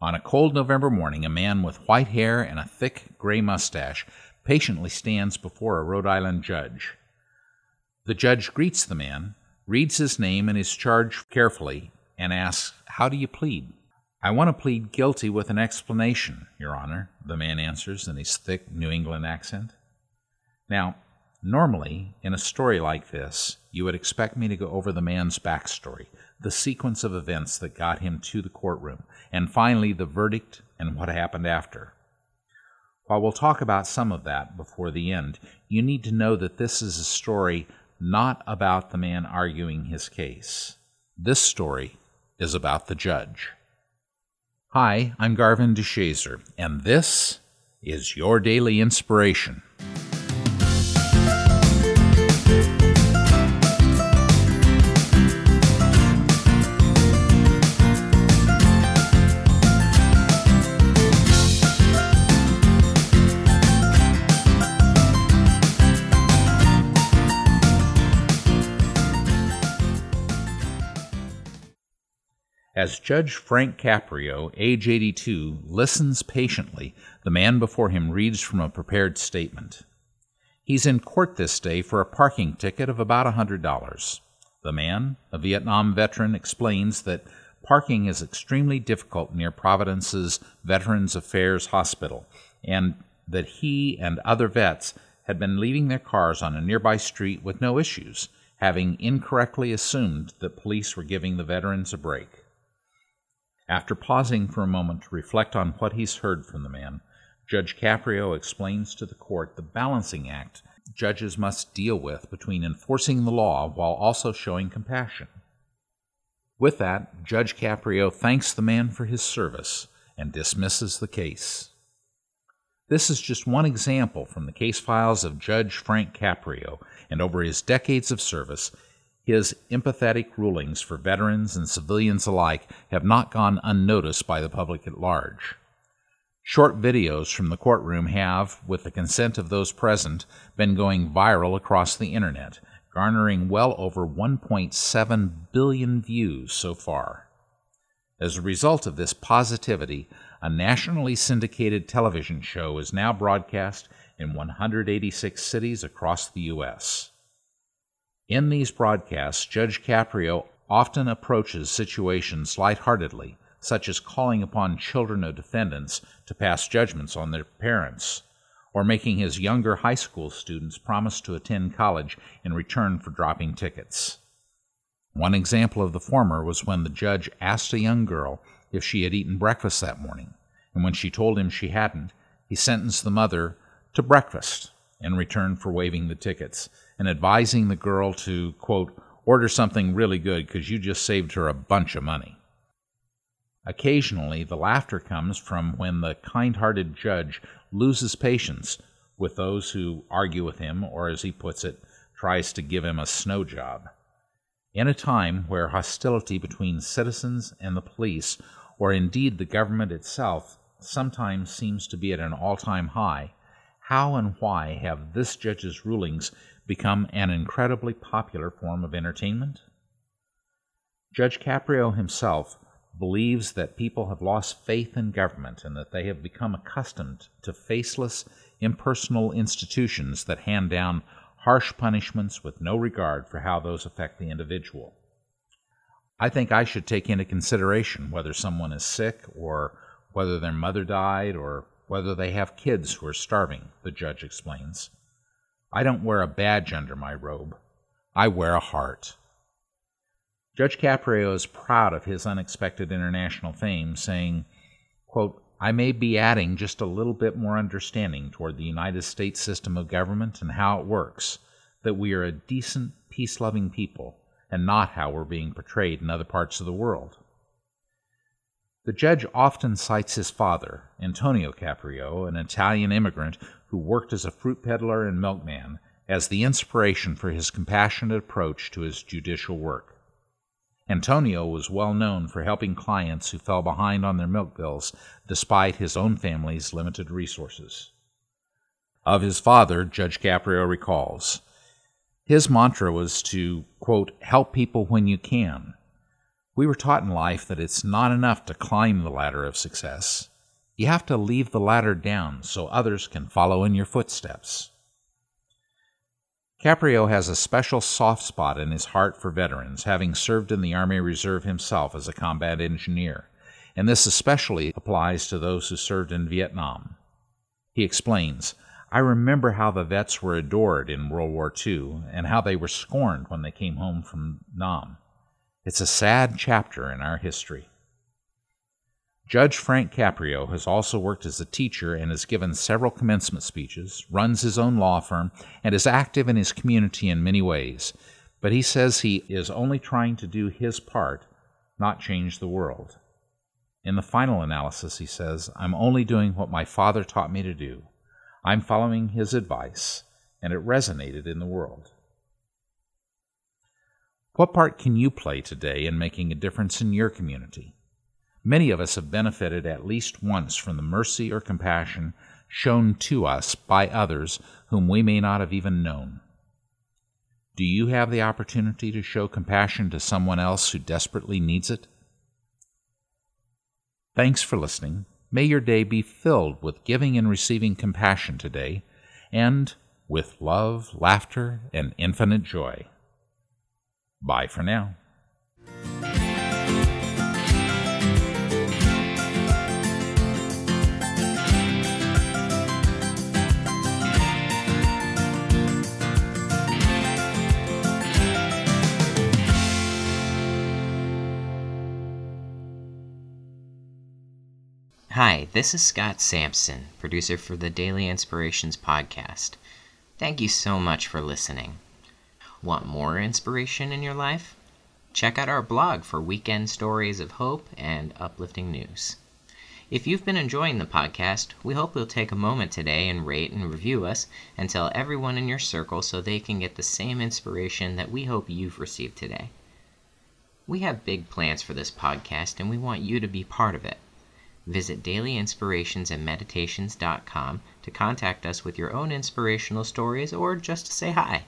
On a cold November morning, a man with white hair and a thick gray mustache patiently stands before a Rhode Island judge. The judge greets the man, reads his name and his charge carefully, and asks, How do you plead? I want to plead guilty with an explanation, Your Honor, the man answers in his thick New England accent. Now, normally, in a story like this, you would expect me to go over the man's backstory, the sequence of events that got him to the courtroom, and finally the verdict and what happened after. While we'll talk about some of that before the end, you need to know that this is a story not about the man arguing his case. This story is about the judge. Hi, I'm Garvin DeShazer, and this is your daily inspiration. As Judge Frank Caprio, age 82, listens patiently, the man before him reads from a prepared statement. He's in court this day for a parking ticket of about a $100. The man, a Vietnam veteran, explains that parking is extremely difficult near Providence's Veterans Affairs Hospital, and that he and other vets had been leaving their cars on a nearby street with no issues, having incorrectly assumed that police were giving the veterans a break. After pausing for a moment to reflect on what he's heard from the man, Judge Caprio explains to the court the balancing act judges must deal with between enforcing the law while also showing compassion. With that, Judge Caprio thanks the man for his service and dismisses the case. This is just one example from the case files of Judge Frank Caprio, and over his decades of service, his empathetic rulings for veterans and civilians alike have not gone unnoticed by the public at large. Short videos from the courtroom have, with the consent of those present, been going viral across the internet, garnering well over 1.7 billion views so far. As a result of this positivity, a nationally syndicated television show is now broadcast in 186 cities across the U.S. In these broadcasts, Judge Caprio often approaches situations lightheartedly, such as calling upon children of defendants to pass judgments on their parents, or making his younger high school students promise to attend college in return for dropping tickets. One example of the former was when the judge asked a young girl if she had eaten breakfast that morning, and when she told him she hadn't, he sentenced the mother to breakfast in return for waiving the tickets and advising the girl to, quote, order something really good because you just saved her a bunch of money. Occasionally, the laughter comes from when the kind hearted judge loses patience with those who argue with him, or as he puts it, tries to give him a snow job. In a time where hostility between citizens and the police, or indeed the government itself, sometimes seems to be at an all time high, how and why have this judge's rulings become an incredibly popular form of entertainment? Judge Caprio himself believes that people have lost faith in government and that they have become accustomed to faceless, impersonal institutions that hand down harsh punishments with no regard for how those affect the individual. I think I should take into consideration whether someone is sick or whether their mother died or whether they have kids who are starving, the judge explains. I don't wear a badge under my robe. I wear a heart. Judge Caprio is proud of his unexpected international fame, saying, quote, I may be adding just a little bit more understanding toward the United States system of government and how it works, that we are a decent, peace loving people, and not how we're being portrayed in other parts of the world. The judge often cites his father, Antonio Caprio, an Italian immigrant who worked as a fruit peddler and milkman, as the inspiration for his compassionate approach to his judicial work. Antonio was well known for helping clients who fell behind on their milk bills despite his own family's limited resources. Of his father, Judge Caprio recalls, his mantra was to, quote, help people when you can. We were taught in life that it's not enough to climb the ladder of success. You have to leave the ladder down so others can follow in your footsteps. Caprio has a special soft spot in his heart for veterans, having served in the Army Reserve himself as a combat engineer, and this especially applies to those who served in Vietnam. He explains, I remember how the vets were adored in World War II and how they were scorned when they came home from Nam. It's a sad chapter in our history. Judge Frank Caprio has also worked as a teacher and has given several commencement speeches, runs his own law firm, and is active in his community in many ways. But he says he is only trying to do his part, not change the world. In the final analysis, he says, I'm only doing what my father taught me to do. I'm following his advice, and it resonated in the world. What part can you play today in making a difference in your community? Many of us have benefited at least once from the mercy or compassion shown to us by others whom we may not have even known. Do you have the opportunity to show compassion to someone else who desperately needs it? Thanks for listening. May your day be filled with giving and receiving compassion today, and with love, laughter, and infinite joy. Bye for now. Hi, this is Scott Sampson, producer for the Daily Inspirations podcast. Thank you so much for listening. Want more inspiration in your life? Check out our blog for weekend stories of hope and uplifting news. If you've been enjoying the podcast, we hope you'll take a moment today and rate and review us and tell everyone in your circle so they can get the same inspiration that we hope you've received today. We have big plans for this podcast and we want you to be part of it. Visit dailyinspirationsandmeditations.com to contact us with your own inspirational stories or just to say hi.